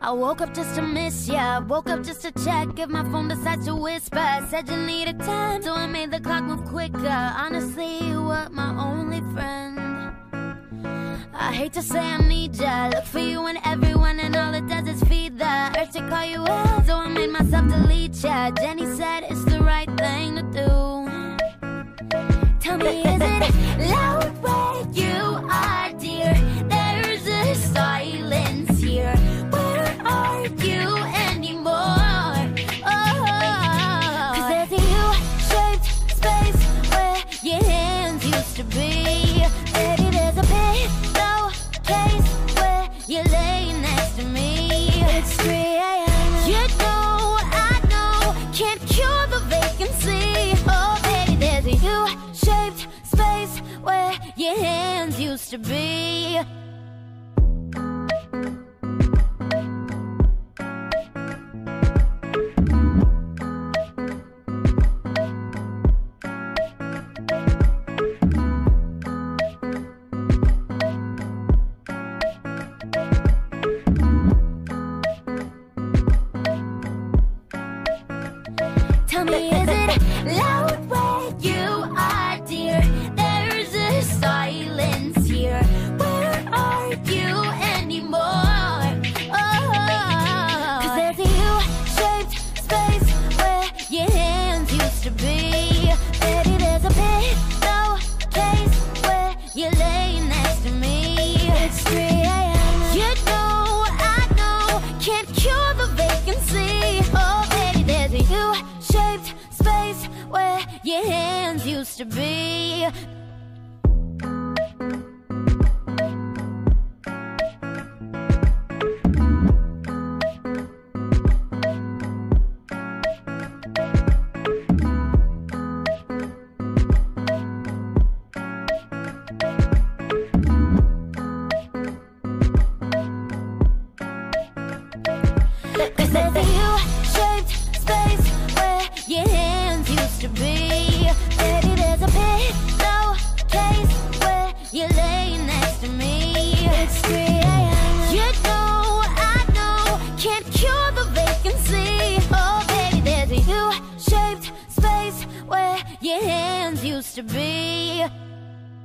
I woke up just to miss ya. Woke up just to check if my phone decides to whisper. Said you needed time, so I made the clock move quicker. Honestly, you were my only friend. I hate to say I need ya. Look for you and everyone, and all it does is feed the urge to call you out. So I made myself delete ya. Jenny said it's the right thing to do. Tell me, is it used to be. Baby, there's a pillow case where you lay next to me. It's 3 a.m. You know, I know, can't cure the vacancy. Oh, baby, there's a U-shaped space where your hands used to be. Is it loud where you are, dear? There's a silence here. Where are you anymore? Oh, cause there's a U-shaped space where your hands used to be. There's a where you U-shaped space where your hands used to be. should be. Baby, there's a pillow case where you lay next to me. It's 3 a.m. You know, I know, can't cure the vacancy. Oh, baby, there's a U-shaped space where your hands used to be.